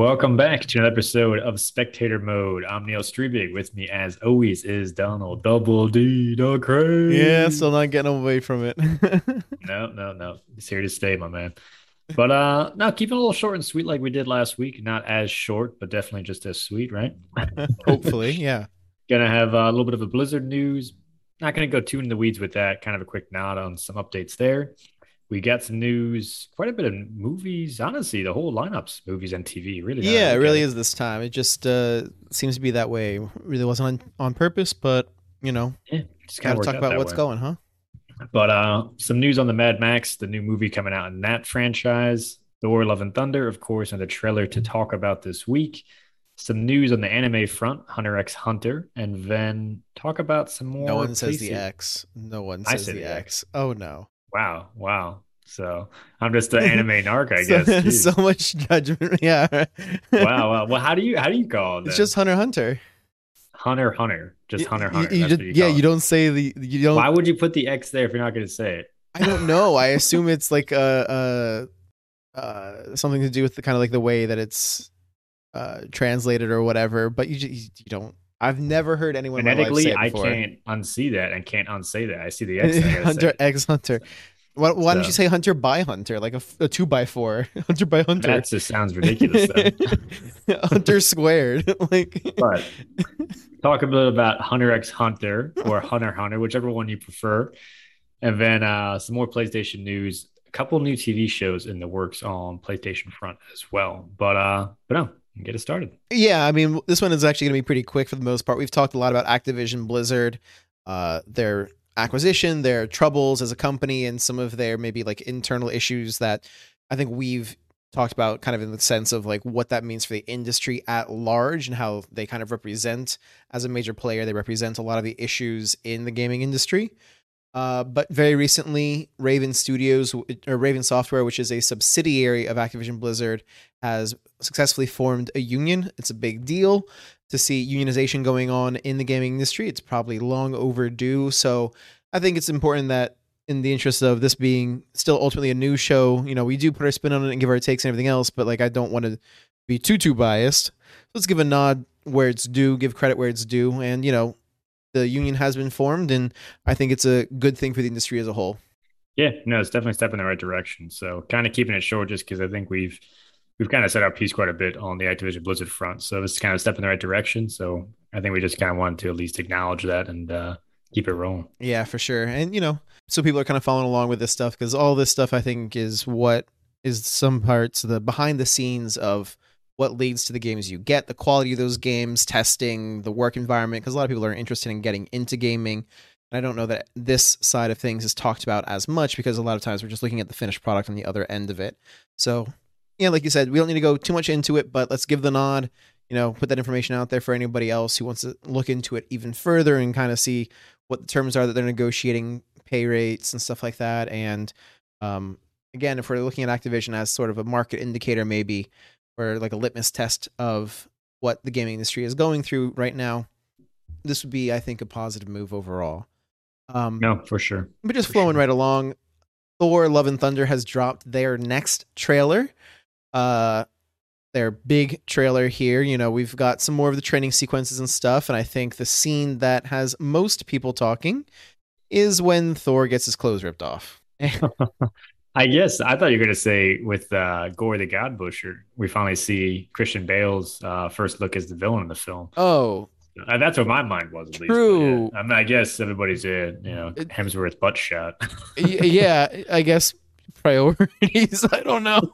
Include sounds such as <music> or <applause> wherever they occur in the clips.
Welcome back to another episode of Spectator Mode. I'm Neil Strebig. With me, as always, is Donald Double D the Craze. Yeah, still not getting away from it. <laughs> no, no, no. It's here to stay, my man. But uh no, keep it a little short and sweet like we did last week. Not as short, but definitely just as sweet, right? <laughs> Hopefully, yeah. Gonna have a little bit of a Blizzard news. Not gonna go too in the weeds with that. Kind of a quick nod on some updates there we got some news, quite a bit of movies. Honestly, the whole lineups, movies and TV, really. Yeah, it really is this time. It just uh, seems to be that way. It really wasn't on, on purpose, but you know, yeah, just got to talk about what's way. going, huh? But uh, some news on the Mad Max, the new movie coming out in that franchise, Thor: Love and Thunder, of course, and the trailer to talk about this week. Some news on the anime front, Hunter x Hunter, and then talk about some more. No one says the X. No one says the X. X. Oh no. Wow, wow. So I'm just an <laughs> anime narc, I so, guess. <laughs> so much judgment. <laughs> Yeah. wow, wow. Well, how do you how do you call it? It's just Hunter Hunter. Hunter Hunter. Just Hunter Hunter. You, you yeah, you don't say the you don't Why would you put the X there if you're not gonna say it? I don't know. I assume it's like a, a uh something to do with the kind of like the way that it's uh translated or whatever, but you just, you don't I've never heard anyone phonetically. I can't unsee that and can't unsay that. I see the <laughs> X. Hunter X Hunter. Why, why so. don't you say Hunter by Hunter, like a, a two by four, <laughs> Hunter by Hunter? That just sounds ridiculous. Though. <laughs> Hunter squared, like. But talk a bit about Hunter X Hunter or Hunter Hunter, whichever one you prefer, and then uh, some more PlayStation news. A couple new TV shows in the works on PlayStation front as well. But uh, but no, get it started. Yeah, I mean, this one is actually going to be pretty quick for the most part. We've talked a lot about Activision Blizzard, uh, their acquisition, their troubles as a company, and some of their maybe like internal issues that I think we've talked about kind of in the sense of like what that means for the industry at large and how they kind of represent as a major player they represent a lot of the issues in the gaming industry uh, but very recently raven studios or raven software which is a subsidiary of activision blizzard has successfully formed a union it's a big deal to see unionization going on in the gaming industry. It's probably long overdue. So I think it's important that in the interest of this being still ultimately a new show, you know, we do put our spin on it and give our takes and everything else, but like I don't want to be too too biased. Let's give a nod where it's due, give credit where it's due, and you know, the union has been formed, and I think it's a good thing for the industry as a whole. Yeah, no, it's definitely a step in the right direction. So kind of keeping it short, just because I think we've we've kind of set our piece quite a bit on the Activision Blizzard front. So it's kind of a step in the right direction. So I think we just kind of wanted to at least acknowledge that and uh, keep it rolling. Yeah, for sure. And you know, so people are kind of following along with this stuff because all this stuff I think is what is some parts the behind the scenes of what leads to the games you get, the quality of those games, testing, the work environment. Because a lot of people are interested in getting into gaming. And I don't know that this side of things is talked about as much because a lot of times we're just looking at the finished product on the other end of it. So yeah, like you said, we don't need to go too much into it, but let's give the nod. You know, put that information out there for anybody else who wants to look into it even further and kind of see what the terms are that they're negotiating, pay rates and stuff like that. And um, again, if we're looking at Activision as sort of a market indicator, maybe or like a litmus test of what the gaming industry is going through right now, this would be, I think, a positive move overall. Um, no, for sure. But just for flowing sure. right along, Thor: Love and Thunder has dropped their next trailer uh their big trailer here. You know, we've got some more of the training sequences and stuff, and I think the scene that has most people talking is when Thor gets his clothes ripped off. <laughs> <laughs> I guess I thought you were going to say with uh, Gorr the God Butcher, we finally see Christian Bale's uh, first look as the villain in the film. Oh, uh, that's what my mind was at least. True. Yeah. I mean, I guess everybody's a you know Hemsworth butt shot. yeah, I guess priorities. <laughs> I don't know.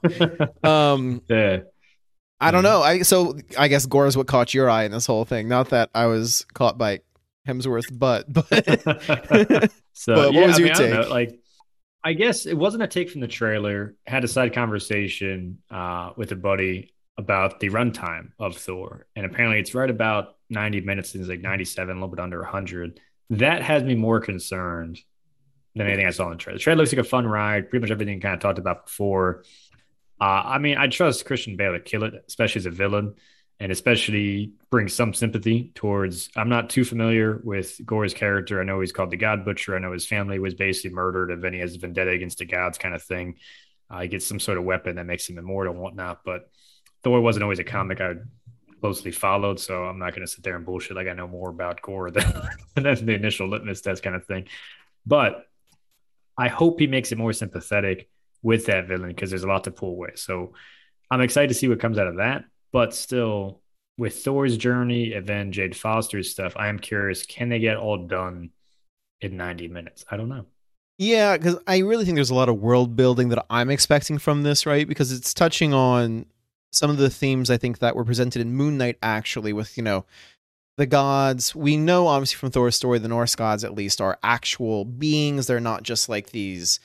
Um, <laughs> yeah. I don't know. I so I guess Gorr is what caught your eye in this whole thing. Not that I was caught by Hemsworth, butt, but. <laughs> so but yeah, what was I your mean, take? I like, I guess it wasn't a take from the trailer. had a side conversation uh, with a buddy about the runtime of Thor, and apparently it's right about ninety minutes. It's like ninety-seven, a little bit under hundred. That has me more concerned than anything I saw in the trailer. The trailer looks like a fun ride. Pretty much everything kind of talked about before. Uh, I mean, I trust Christian Bale to kill it, especially as a villain, and especially bring some sympathy towards. I'm not too familiar with Gorr's character. I know he's called the God Butcher. I know his family was basically murdered, and then he has a vendetta against the gods, kind of thing. Uh, he gets some sort of weapon that makes him immortal and whatnot. But Thor wasn't always a comic I closely followed, so I'm not going to sit there and bullshit like I know more about Gore <laughs> than, than the initial litmus test kind of thing. But I hope he makes it more sympathetic with that villain because there's a lot to pull away. So I'm excited to see what comes out of that. But still, with Thor's journey and then Jane Foster's stuff, I am curious can they get all done in 90 minutes? I don't know. Yeah, because I really think there's a lot of world building that I'm expecting from this, right? Because it's touching on some of the themes I think that were presented in Moon Knight, actually, with, you know, the gods. We know, obviously, from Thor's story, the Norse gods, at least, are actual beings. They're not just like these,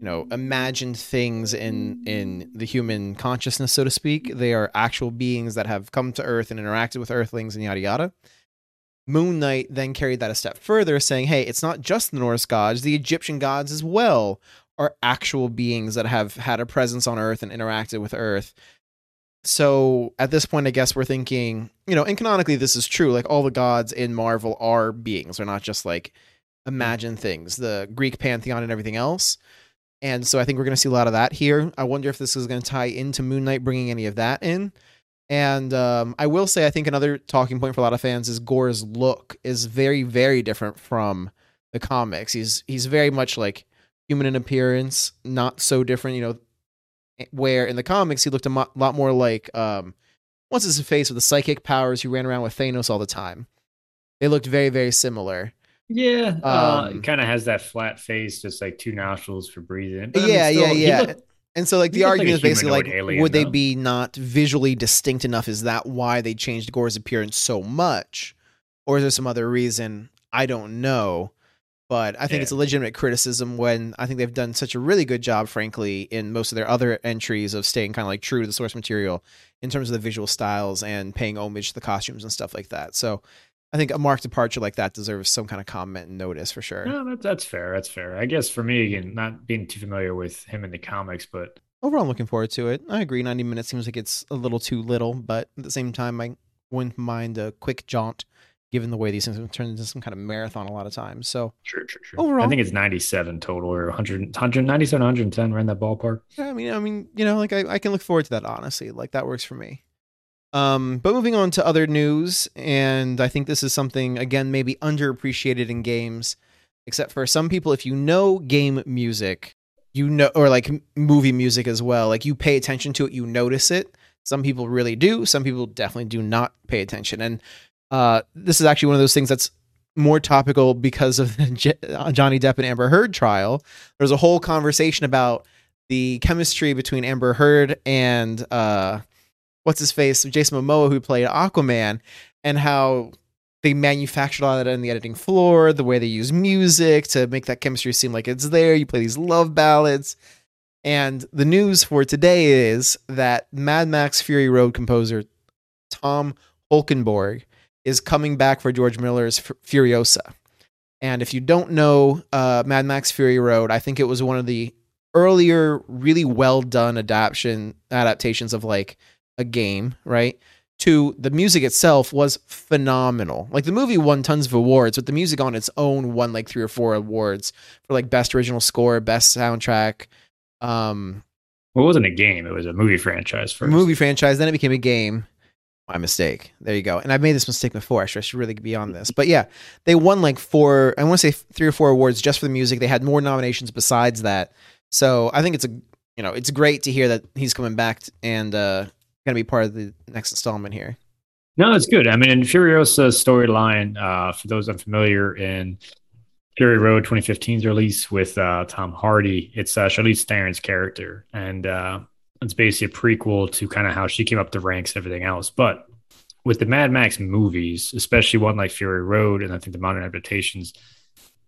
you know, imagined things in in the human consciousness, so to speak. They are actual beings that have come to Earth and interacted with Earthlings and yada yada. Moon Knight then carried that a step further, saying, hey, it's not just the Norse gods, the Egyptian gods as well are actual beings that have had a presence on Earth and interacted with Earth. So at this point, I guess we're thinking, you know, and canonically, this is true. Like all the gods in Marvel are beings, they're not just like imagined things, the Greek pantheon and everything else. And so I think we're going to see a lot of that here. I wonder if this is going to tie into Moon Knight, bringing any of that in. And um, I will say, I think another talking point for a lot of fans is Gorr's look is very, very different from the comics. He's he's very much like human in appearance, not so different. You know, where in the comics he looked a mo- lot more like um, what's his face with the psychic powers who ran around with Thanos all the time. They looked very, very similar. Yeah, uh, um, uh, kind of has that flat face, just like two nostrils for breathing. But, yeah, I mean, still, yeah, yeah. Looked, and so, like, the argument like is basically like, alien, would they be not visually distinct enough? Is that why they changed Gorr's appearance so much? Or is there some other reason? I don't know. But I think yeah. it's a legitimate criticism when I think they've done such a really good job, frankly, in most of their other entries of staying kind of like true to the source material in terms of the visual styles and paying homage to the costumes and stuff like that. So I think a marked departure like that deserves some kind of comment and notice for sure. No, that's that's fair. That's fair. I guess for me, again, not being too familiar with him in the comics, but overall, I'm looking forward to it. I agree. 90 minutes seems like it's a little too little, but at the same time, I wouldn't mind a quick jaunt given the way these things have turned into some kind of marathon a lot of times. So, sure, sure, sure. Overall, I think it's 97 total or 100, 197, 110 around that ballpark. Yeah, I mean, I mean, you know, like I, I can look forward to that, honestly. Like that works for me. Um, but moving on to other news, and I think this is something, again, maybe underappreciated in games, except for some people, if you know game music, you know, or like movie music as well, like you pay attention to it, you notice it. Some people really do. Some people definitely do not pay attention. And uh, this is actually one of those things that's more topical because of <laughs> the uh, Johnny Depp and Amber Heard trial. There's a whole conversation about the chemistry between Amber Heard and uh, what's his face, Jason Momoa, who played Aquaman, and how they manufactured all that on the editing floor, the way they use music to make that chemistry seem like it's there. You play these love ballads. And the news for today is that Mad Max Fury Road composer Tom Holkenborg is coming back for George Miller's Furiosa. And if you don't know uh, Mad Max Fury Road, I think it was one of the earlier, really well done adaptation adaptations of like a game, right? To the music itself was phenomenal. Like the movie won tons of awards, but the music on its own won like three or four awards for like best original score, best soundtrack. Um, well, it wasn't a game; it was a movie franchise first. Movie franchise, then it became a game my mistake. There you go. And I've made this mistake before. I should, I should really be on this. But yeah, they won like four, I want to say three or four awards just for the music. They had more nominations besides that. So I think it's a, you know, it's great to hear that he's coming back and uh, going to be part of the next installment here. No, it's good. I mean, in Furiosa's storyline, uh, for those unfamiliar, in Fury Road 2015's release with uh, Tom Hardy, it's uh, Charlize Theron's character. And uh, it's basically a prequel to kind of how she came up the ranks and everything else. But with the Mad Max movies, especially one like Fury Road and I think the modern adaptations,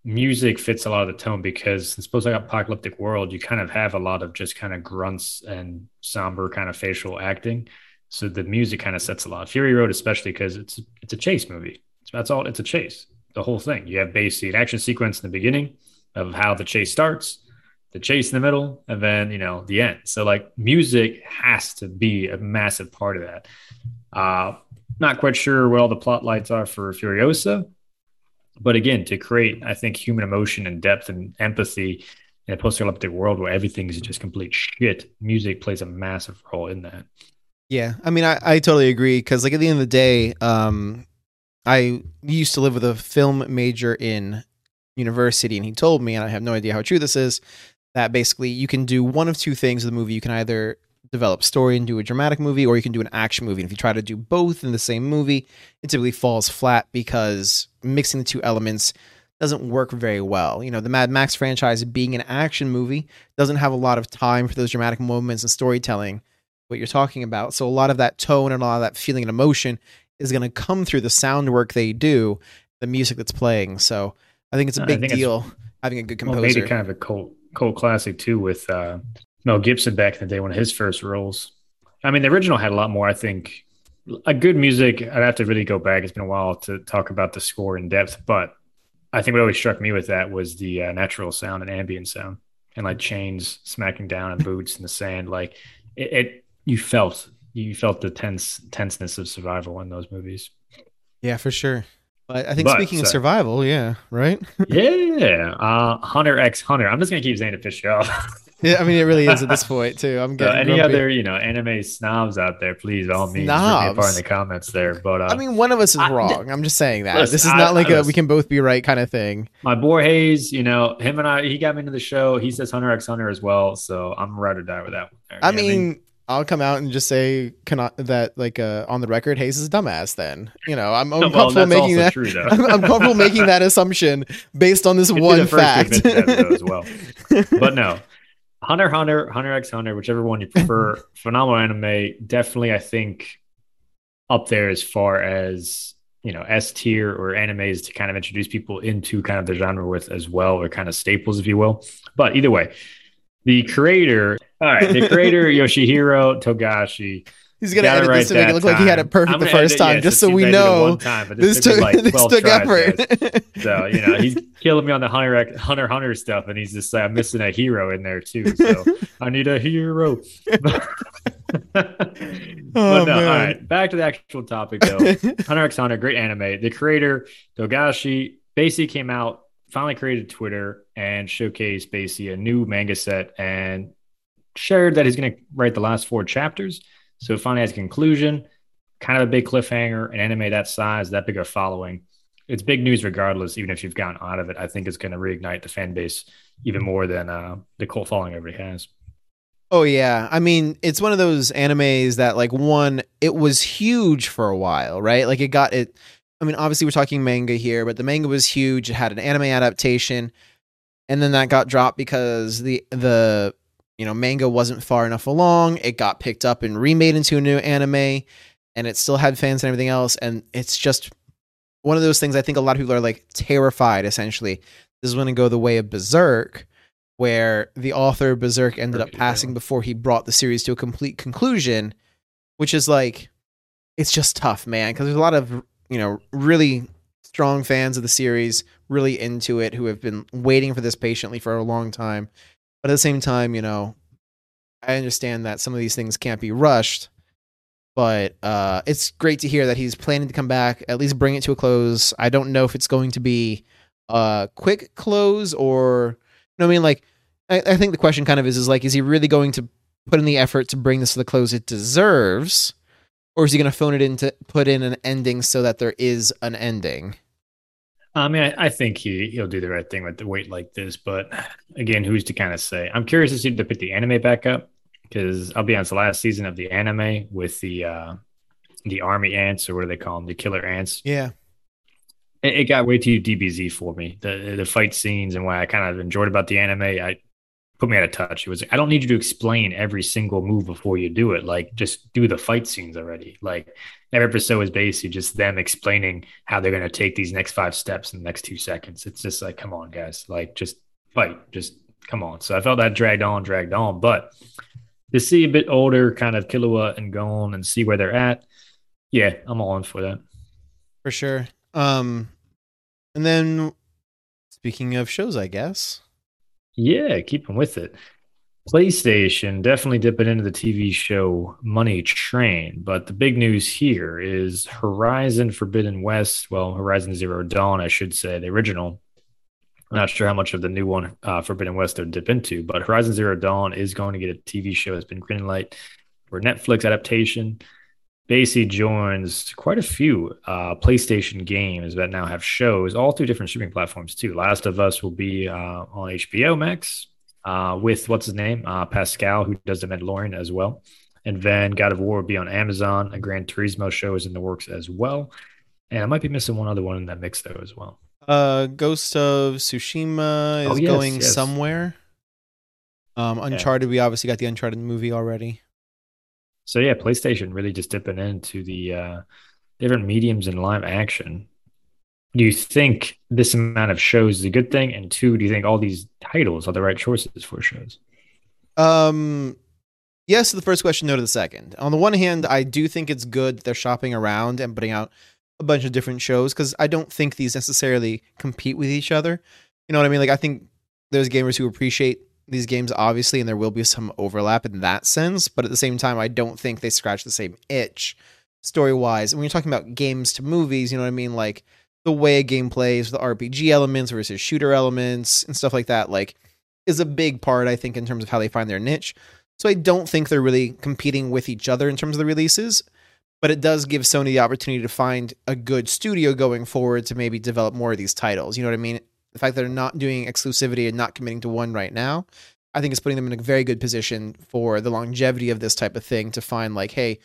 music fits a lot of the tone because in suppose like apocalyptic world, you kind of have a lot of just kind of grunts and somber kind of facial acting. So the music kind of sets a lot. Fury Road, especially because it's it's a chase movie. That's all. It's a chase. The whole thing. You have basically an action sequence in the beginning of how the chase starts the chase in the middle, and then you know the end. So like music has to be a massive part of that. Uh, not quite sure what all the plot lights are for Furiosa, but again, to create, I think, human emotion and depth and empathy in a post-apocalyptic world where everything is just complete shit, music plays a massive role in that. Yeah, I mean, I, I totally agree because like at the end of the day, um, I used to live with a film major in university, and he told me, and I have no idea how true this is, that basically you can do one of two things with the movie. You can either develop story and do a dramatic movie, or you can do an action movie. And if you try to do both in the same movie, it typically falls flat because mixing the two elements doesn't work very well. You know, the Mad Max franchise being an action movie doesn't have a lot of time for those dramatic moments and storytelling, what you're talking about. So a lot of that tone and a lot of that feeling and emotion is going to come through the sound work they do, the music that's playing. So I think it's a big deal having a good composer. Well, made it kind of a cult cult classic too with uh, Mel Gibson back in the day, one of his first roles. I mean, the original had a lot more. I think a good music. I'd have to really go back. It's been a while to talk about the score in depth, but I think what always struck me with that was the uh, natural sound and ambient sound, and like chains smacking down and boots in the sand. Like it, it, you felt you felt the tense tenseness of survival in those movies. Yeah, for sure. But I think but, speaking so, of survival, yeah, right? yeah, uh, Hunter X Hunter. I'm just gonna keep saying it fish off. <laughs> Yeah, I mean it really is at this <laughs> point too. I'm getting uh, any grumpy. other you know anime snobs out there, please all means snobs. part in the comments there. But uh, I mean, one of us is I, wrong. I'm just saying that listen, this is not I, like I, a we can both be right kind of thing. My boy Hayes, you know him and I, he got me into the show. He says Hunter X Hunter as well, so I'm right or die with that one. There. I mean, I mean? I'll come out and just say cannot, that like uh, on the record, Hayes is a dumbass. Then you know I'm, I'm <laughs> well, comfortable making that. True, <laughs> I'm, I'm, comfortable making that assumption based on this one fact. as well, but no, Hunter Hunter, Hunter X Hunter, whichever one you prefer. <laughs> phenomenal anime. Definitely, I think up there as far as you know S tier or animes to kind of introduce people into kind of the genre with as well, or kind of staples, if you will. But either way, the creator, all right, the creator <laughs> Yoshihiro Togashi He's gonna edit this to make it look time. like he had it perfect the first time, yeah, just so we know time, this, took, like <laughs> this took effort. so you know he's killing me on the Hunter Hunter Hunter stuff, and he's just like I'm missing a hero in there too. So I need a hero. <laughs> <laughs> but oh, no, all right. Back to the actual topic though. Hunter X Hunter, great anime. The creator Togashi basically came out, finally created Twitter and showcased basically a new manga set and shared that he's going to write the last four chapters so it finally has a conclusion, kind of a big cliffhanger, an anime that size, that big a following. It's big news regardless, even if you've gotten out of it. I think it's going to reignite the fan base even more than uh, the cult following already has. Oh yeah, I mean it's one of those animes that like one it was huge for a while, right? Like it got it. I mean, obviously we're talking manga here, but the manga was huge. It had an anime adaptation, and then that got dropped because the the you know, manga wasn't far enough along. It got picked up and remade into a new anime, and it still had fans and everything else. And it's just one of those things I think a lot of people are like terrified, essentially. This is going to go the way of Berserk, where the author Berserk ended up passing before he brought the series to a complete conclusion, which is like, it's just tough, man, because there's a lot of, you know, really strong fans of the series, really into it, who have been waiting for this patiently for a long time. But at the same time, you know, I understand that some of these things can't be rushed. But uh, it's great to hear that he's planning to come back, at least bring it to a close. I don't know if it's going to be a quick close or, you know, I mean, like, I, I think the question kind of is, is like, is he really going to put in the effort to bring this to the close it deserves, or is he going to phone it in to put in an ending so that there is an ending? I mean, I, I, think he he'll do the right thing with the weight like this, but again, who's to kind of say? I'm curious to see if they put the anime back up because I'll be honest, the last season of the anime with the uh the army ants or what do they call them, the killer ants? Yeah, it, it got way too DBZ for me. The the fight scenes and what I kind of enjoyed about the anime, I put me out of touch. It was I don't need you to explain every single move before you do it. Like just do the fight scenes already. Like every episode is basically just them explaining how they're going to take these next five steps in the next two seconds. It's just like, come on, guys, like just fight, just come on. So I felt that dragged on, dragged on, but to see a bit older kind of Killua and Gon and see where they're at, yeah, I'm all in for that. For sure. Um, and then speaking of shows, I guess. Yeah, keep them with it. PlayStation definitely dipping into the TV show Money Train, but the big news here is Horizon Forbidden West. Well, Horizon Zero Dawn, I should say, the original. I'm not sure how much of the new one, uh, Forbidden West, they'll dip into, but Horizon Zero Dawn is going to get a TV show. It's been green light. for Netflix adaptation basically joins quite a few uh, PlayStation games that now have shows all through different streaming platforms too. Last of Us will be uh, on HBO Max uh, with what's his name uh, Pascal, who does the Mandalorian as well, and then God of War will be on Amazon. A Gran Turismo show is in the works as well, and I might be missing one other one in that mix though as well. Uh, Ghost of Tsushima is oh, yes, going yes. somewhere. Um, Uncharted, yeah. we obviously got the Uncharted movie already. So yeah, PlayStation really just dipping into the uh, different mediums in live action. Do you think this amount of shows is a good thing? And two, do you think all these titles are the right choices for shows? Um, yes to the first question, no to the second. On the one hand, I do think it's good they're shopping around and putting out a bunch of different shows because I don't think these necessarily compete with each other. You know what I mean? Like I think there's gamers who appreciate these games obviously and there will be some overlap in that sense but at the same time i don't think they scratch the same itch story wise and when you're talking about games to movies you know what i mean like the way a game plays the rpg elements versus shooter elements and stuff like that like is a big part i think in terms of how they find their niche. So i don't think they're really competing with each other in terms of the releases but it does give sony the opportunity to find a good studio going forward to maybe develop more of these titles. You know what i mean? The fact that they're not doing exclusivity and not committing to one right now, I think is putting them in a very good position for the longevity of this type of thing to find like, hey,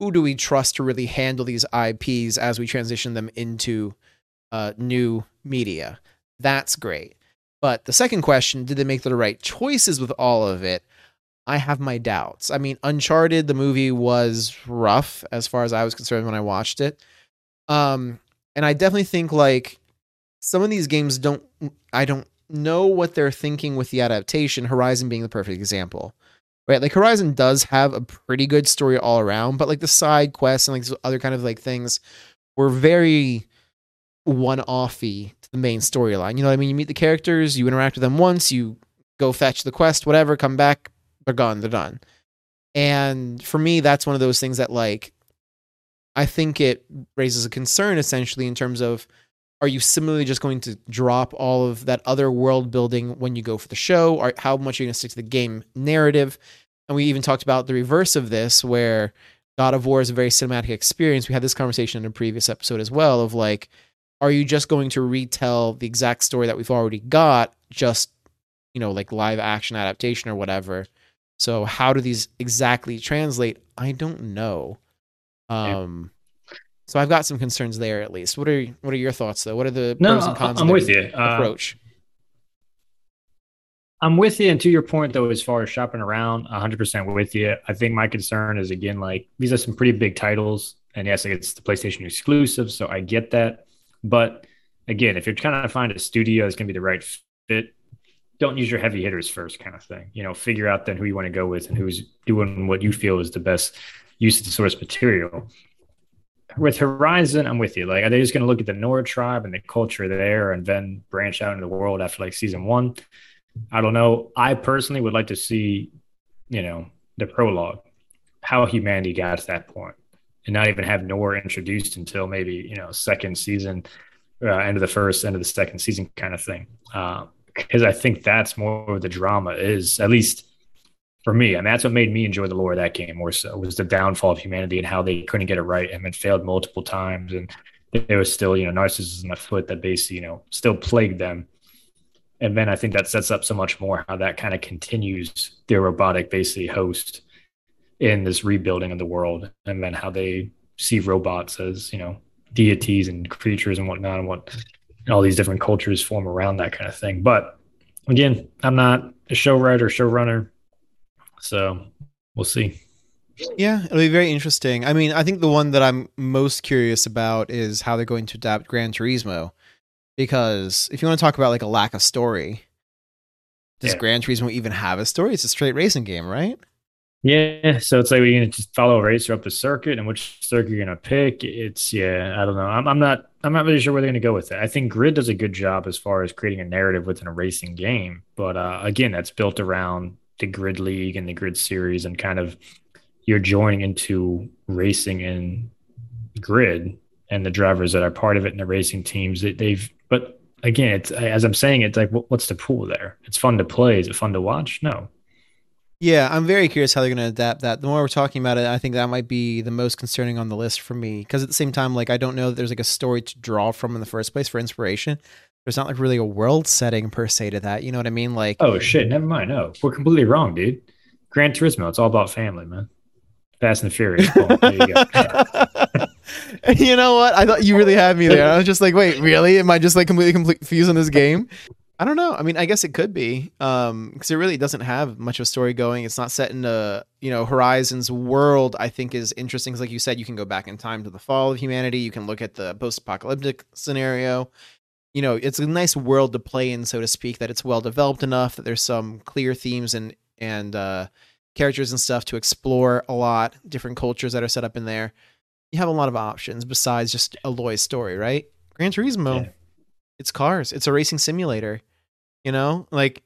who do we trust to really handle these IPs as we transition them into uh, new media? That's great. But the second question, did they make the right choices with all of it? I have my doubts. I mean, Uncharted, the movie was rough as far as I was concerned when I watched it. Um, and I definitely think like some of these games don't I don't know what they're thinking with the adaptation, Horizon being the perfect example. Right? Like Horizon does have a pretty good story all around, but like the side quests and like other kind of like things were very one-offy to the main storyline. You know what I mean? You meet the characters, you interact with them once, you go fetch the quest, whatever, come back, they're gone, they're done. And for me, that's one of those things that like I think it raises a concern essentially in terms of are you similarly just going to drop all of that other world building when you go for the show? Or how much are you going to stick to the game narrative? And we even talked about the reverse of this, where God of War is a very cinematic experience. We had this conversation in a previous episode as well of like, are you just going to retell the exact story that we've already got, just, you know, like live action adaptation or whatever? So how do these exactly translate? I don't know. Um, so I've got some concerns there at least. What are what are your thoughts though? What are the no, pros and cons? I'm with you. Uh, approach. Uh, I'm with you, and to your point though, as far as shopping around, 100 percent with you. I think my concern is again like these are some pretty big titles, and yes, it's the PlayStation exclusive, so I get that. But again, if you're trying to find a studio that's going to be the right fit, don't use your heavy hitters first, kind of thing. You know, figure out then who you want to go with and who's doing what you feel is the best use of the source material with Horizon, I'm with you. Like, are they just going to look at the Nora tribe and the culture there and then branch out into the world after like season one? I don't know. I personally would like to see, you know, the prologue, how humanity got to that point, and not even have Nor introduced until maybe you know second season, uh, end of the first, end of the second season kind of thing. Because uh, I think that's more of the drama is at least for me, I mean, that's what made me enjoy the lore of that game more so was the downfall of humanity and how they couldn't get it right and it failed multiple times. And there was still, you know, narcissism afoot that basically, you know, still plagued them. And then I think that sets up so much more how that kind of continues their robotic basically host in this rebuilding of the world and then how they see robots as, you know, deities and creatures and whatnot and what and all these different cultures form around that kind of thing. But again, I'm not a show writer, showrunner so we'll see. Yeah, it'll be very interesting. I mean, I think the one that I'm most curious about is how they're going to adapt Gran Turismo. Because if you want to talk about like a lack of story, does yeah. Gran Turismo even have a story? It's a straight racing game, right? Yeah, so it's like we're gonna just follow a racer up the circuit, and which circuit you're gonna pick. It's yeah, I don't know. I'm, I'm not I'm not really sure where they're gonna go with it. I think Grid does a good job as far as creating a narrative within a racing game, but uh, again, that's built around the grid league and the grid series and kind of you're joining into racing in grid and the drivers that are part of it and the racing teams that they've but again it's as i'm saying it's like what's the pool there it's fun to play is it fun to watch no Yeah, I'm very curious how they're going to adapt that. The more we're talking about it, I think that might be the most concerning on the list for me. Because at the same time, like I don't know that there's like a story to draw from in the first place for inspiration. There's not like really a world setting per se to that. You know what I mean? Like, oh shit, never mind. No, we're completely wrong, dude. Gran Turismo, it's all about family, man. Fast and Furious. Boom, there you go. <laughs> you know what? I thought you really had me there. I was just like, wait, really? Am I just like completely confused on this game? I don't know. I mean, I guess it could be um, because it really doesn't have much of a story going. It's not set in a you know Horizon's world. I think is interesting because, like you said, you can go back in time to the fall of humanity. You can look at the post-apocalyptic scenario. You know, it's a nice world to play in, so to speak. That it's well developed enough that there's some clear themes and and uh, characters and stuff to explore a lot. Different cultures that are set up in there. You have a lot of options besides just Aloy's story, right? Gran Turismo, yeah. it's cars. It's a racing simulator you know, like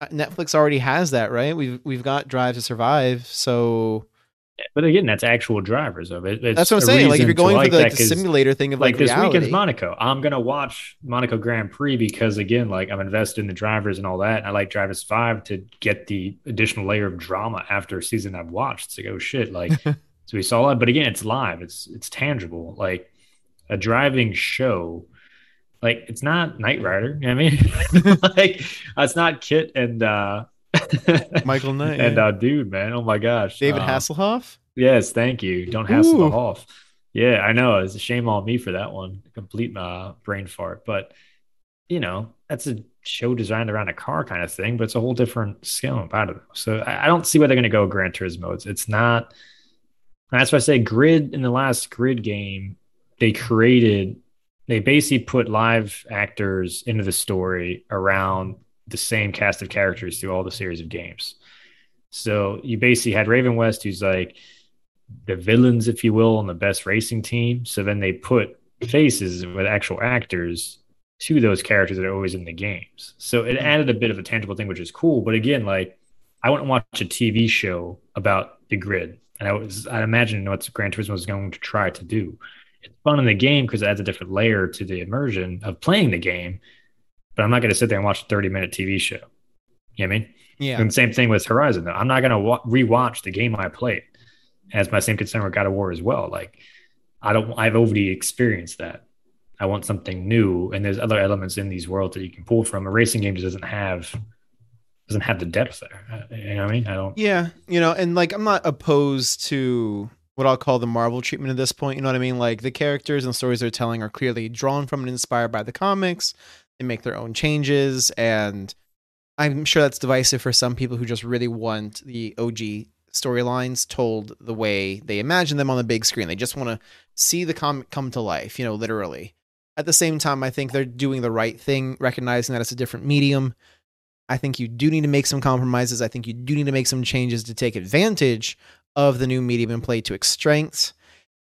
uh, Netflix already has that, right? We've we've got Drive to Survive, so. But again, that's actual drivers of it. It's that's what I'm saying. Like if you're going for the, like, the simulator thing of like, like this reality. weekend's Monaco, I'm gonna watch Monaco Grand Prix because again, like I'm invested in the drivers and all that. And I like Drivers Five to get the additional layer of drama after a season I've watched. It's like oh shit, like <laughs> so we saw that. But again, it's live. It's it's tangible. Like a driving show like it's not Knight Rider. You know what I mean? <laughs> <laughs> like it's not KITT and uh <laughs> Michael Knight and yeah. uh dude, man. Oh my gosh. David uh, Hasselhoff? Yes, thank you. Don't Hasselhoff. Yeah, I know. It's a shame on me for that one. Complete uh, brain fart. But you know, that's a show designed around a car kind of thing, but it's a whole different scale about it. So I, I don't see where they're gonna go Gran Turismo. It's, it's not that's why I say grid in the last grid game, they created they basically put live actors into the story around the same cast of characters through all the series of games. So you basically had Ravenwest, who's like the villains, if you will, on the best racing team. So then they put faces with actual actors to those characters that are always in the games. So it mm-hmm. added a bit of a tangible thing, which is cool. But again, like I wouldn't watch a TV show about the grid. And I was I imagine what Gran Turismo was going to try to do it's fun in the game because it adds a different layer to the immersion of playing the game. But I'm not going to sit there and watch a 30 minute TV show. You know what I mean? Yeah. And same thing with Horizon. Though. I'm not going to wa- rewatch the game I played. As my same concern with God of War as well. Like, I don't. I've already experienced that. I want something new, and there's other elements in these worlds that you can pull from. A racing game just doesn't have doesn't have the depth there. Uh, you know what I mean? I don't. Yeah, you know, and like I'm not opposed to what I'll call the Marvel treatment at this point. You know what I mean? Like the characters and stories they're telling are clearly drawn from and inspired by the comics. They make their own changes, and I'm sure that's divisive for some people who just really want the OG storylines told the way they imagine them on the big screen. They just want to see the comic come to life, you know, literally. At the same time, I think they're doing the right thing, recognizing that it's a different medium. I think you do need to make some compromises. I think you do need to make some changes to take advantage of the new medium and play to its strengths.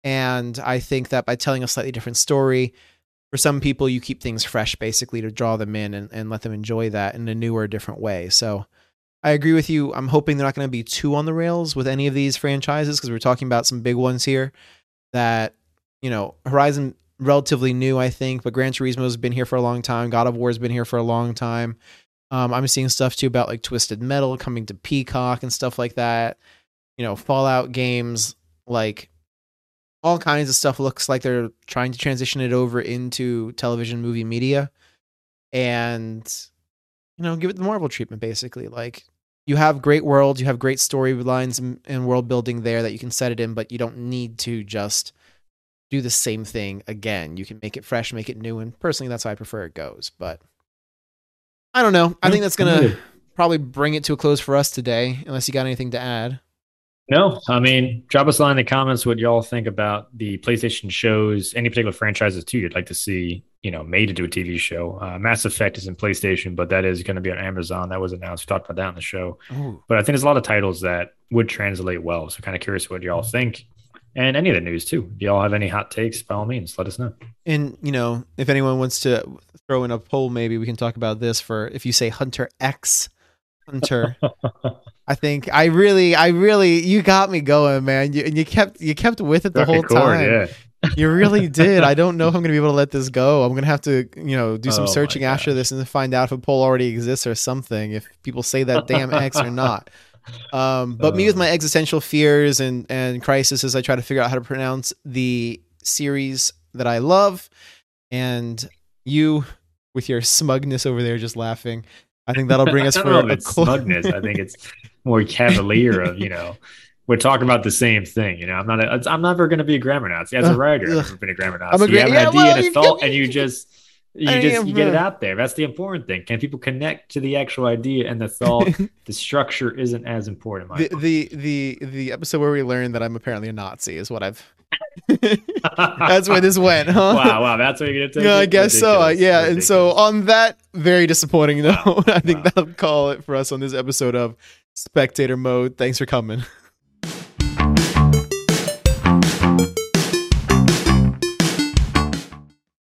And I think that by telling a slightly different story, for some people, you keep things fresh basically to draw them in and, and let them enjoy that in a newer, different way. So I agree with you. I'm hoping they're not going to be too on the rails with any of these franchises because we're talking about some big ones here that, you know, Horizon relatively new, I think, but Gran Turismo has been here for a long time. God of War has been here for a long time. Um, I'm seeing stuff too about like Twisted Metal coming to Peacock and stuff like that you know, Fallout games, like all kinds of stuff looks like they're trying to transition it over into television movie media and you know, give it the Marvel treatment basically. Like you have great worlds, you have great storylines and, and world building there that you can set it in, but you don't need to just do the same thing again. You can make it fresh, make it new, and personally that's how I prefer it goes. But I don't know. I think that's gonna probably bring it to a close for us today, unless you got anything to add. No, I mean, drop us a line in the comments what y'all think about the PlayStation shows, any particular franchises too you'd like to see, you know, made into a TV show. Uh, Mass Effect is in PlayStation, but that is going to be on Amazon. That was announced. We talked about that on the show. Ooh. But I think there's a lot of titles that would translate well. So kind of curious what y'all think. And any of the news too. If y'all have any hot takes, by all means, let us know. And you know, if anyone wants to throw in a poll, maybe we can talk about this for if you say Hunter X Hunter. I think I really, I really, you got me going, man. You, and you kept, you kept with it the whole time. Yeah. you really did. I don't know if I'm going to be able to let this go. I'm going to have to, you know, do some oh searching after this and find out if a poll already exists or something. If people say that damn X or not. Um, but uh, me with my existential fears and and crises, as I try to figure out how to pronounce the series that I love, and you with your smugness over there, just laughing. I think that'll bring us <laughs> for a cl- smugness. I think it's <laughs> more cavalier of you know we're talking about the same thing. You know, I'm not. A, I'm never going to be a grammar Nazi as a writer. I've never been a grammar Nazi. A gra- you have an yeah, idea well, and a thought, and you just you I just you get it uh, out there. That's the important thing. Can people connect to the actual idea and the thought? <laughs> the structure isn't as important. The, the, the the episode where we learned that I'm apparently a Nazi is what I've. <laughs> that's where this went, huh? Wow, wow, that's where you're gonna take. Yeah, I guess Ridiculous. so. Uh, yeah, Ridiculous. and so on that very disappointing note, wow. <laughs> I think wow. that'll call it for us on this episode of Spectator Mode. Thanks for coming.